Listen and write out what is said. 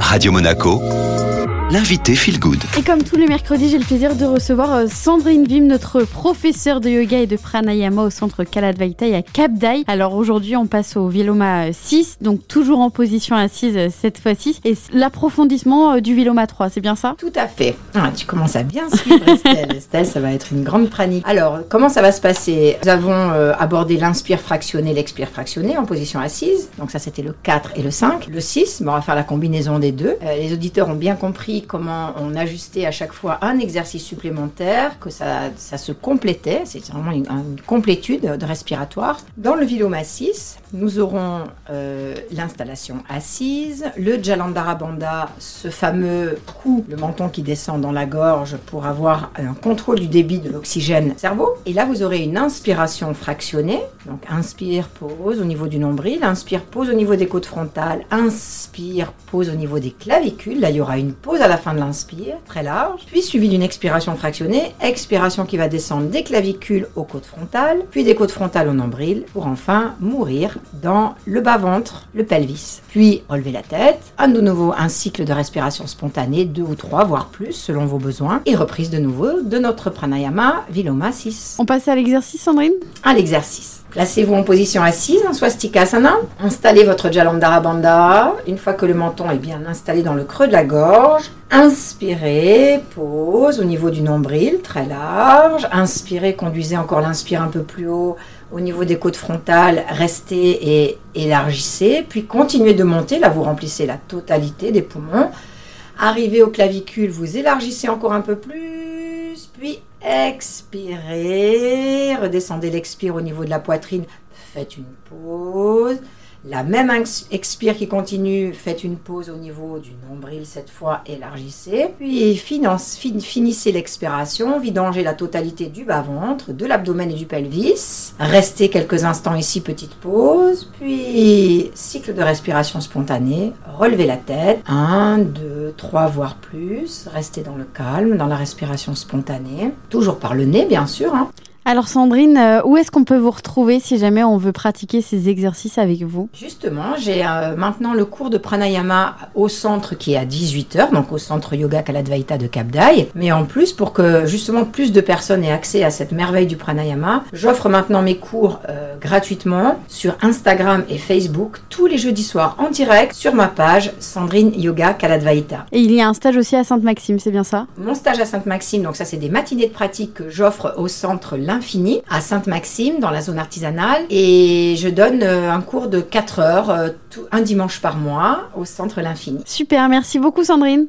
Radio Monaco, l'invité Feel Good. Et comme tous les mercredis, j'ai le plaisir de recevoir euh, Sandrine Vim, notre professeure de yoga et de pranayama au centre Kaladvaita à Cap Dai. Alors aujourd'hui, on passe au Viloma 6, donc toujours en position assise euh, cette fois-ci. Et l'approfondissement euh, du Viloma 3, c'est bien ça? Tout à fait. Ah, tu commences à bien suivre Estelle. Estelle, ça va être une grande pranique. Alors, comment ça va se passer? Nous avons abordé l'inspire fractionné, l'expire fractionné en position assise. Donc ça, c'était le 4 et le 5. Le 6, on va faire la combinaison des deux. les auditeurs ont bien compris comment on ajustait à chaque fois un exercice supplémentaire, que ça, ça se complétait, c'est vraiment une, complétude de respiratoire. Dans le Viloma 6, nous aurons euh, l'installation assise, le Jalandhara Bandha, ce fameux coup, le menton qui descend dans la gorge pour avoir un contrôle du débit de l'oxygène cerveau. Et là, vous aurez une inspiration fractionnée, donc inspire, pause au niveau du nombril, inspire, pause au niveau des côtes frontales, inspire, pause au niveau des clavicules. Là, il y aura une pause à la fin de l'inspire, très large, puis suivi d'une expiration fractionnée, expiration qui va descendre des clavicules aux côtes frontales, puis des côtes frontales au nombril, pour enfin mourir dans le bas-ventre, le pelvis. Puis relever la tête, à de nouveau un cycle de respiration spontanée, deux ou trois, voire plus, selon vos besoins, et reprise de nouveau de notre pranayama Viloma 6. On passe à l'exercice, Sandrine? À l'exercice. Placez-vous en position assise, en swastikasana. Installez votre Jalandhara Bandha. Une fois que le menton est bien installé dans le creux de la gorge, inspirez, pause au niveau du nombril, très large. Inspirez, conduisez encore l'inspire un peu plus haut au niveau des côtes frontales, restez et élargissez. Puis continuez de monter, là vous remplissez la totalité des poumons. Arrivez au clavicule, vous élargissez encore un peu plus, expirez, redescendez l'expire au niveau de la poitrine, faites une pause, la même expire qui continue, faites une pause au niveau du nombril cette fois, élargissez. Puis finissez l'expiration, vidangez la totalité du bas-ventre, de l'abdomen et du pelvis. Restez quelques instants ici, petite pause. Puis cycle de respiration spontanée, relevez la tête. 1, 2, 3, voire plus. Restez dans le calme, dans la respiration spontanée. Toujours par le nez, bien sûr. Hein. Alors Sandrine, euh, où est-ce qu'on peut vous retrouver si jamais on veut pratiquer ces exercices avec vous? Justement, j'ai euh, maintenant le cours de pranayama au centre qui est à 18h, donc au centre Yoga Kaladvaita de Cap Mais en plus, pour que justement plus de personnes aient accès à cette merveille du pranayama, j'offre maintenant mes cours euh, gratuitement sur Instagram et Facebook tous les jeudis soirs en direct sur ma page Sandrine Yoga Kaladvaita. Et il y a un stage aussi à Sainte-Maxime, c'est bien ça? Mon stage à Sainte-Maxime, donc ça c'est des matinées de pratique que j'offre au centre À Sainte-Maxime dans la zone artisanale et je donne euh, un cours de 4 heures euh, un dimanche par mois au centre L'Infini. Super, merci beaucoup Sandrine.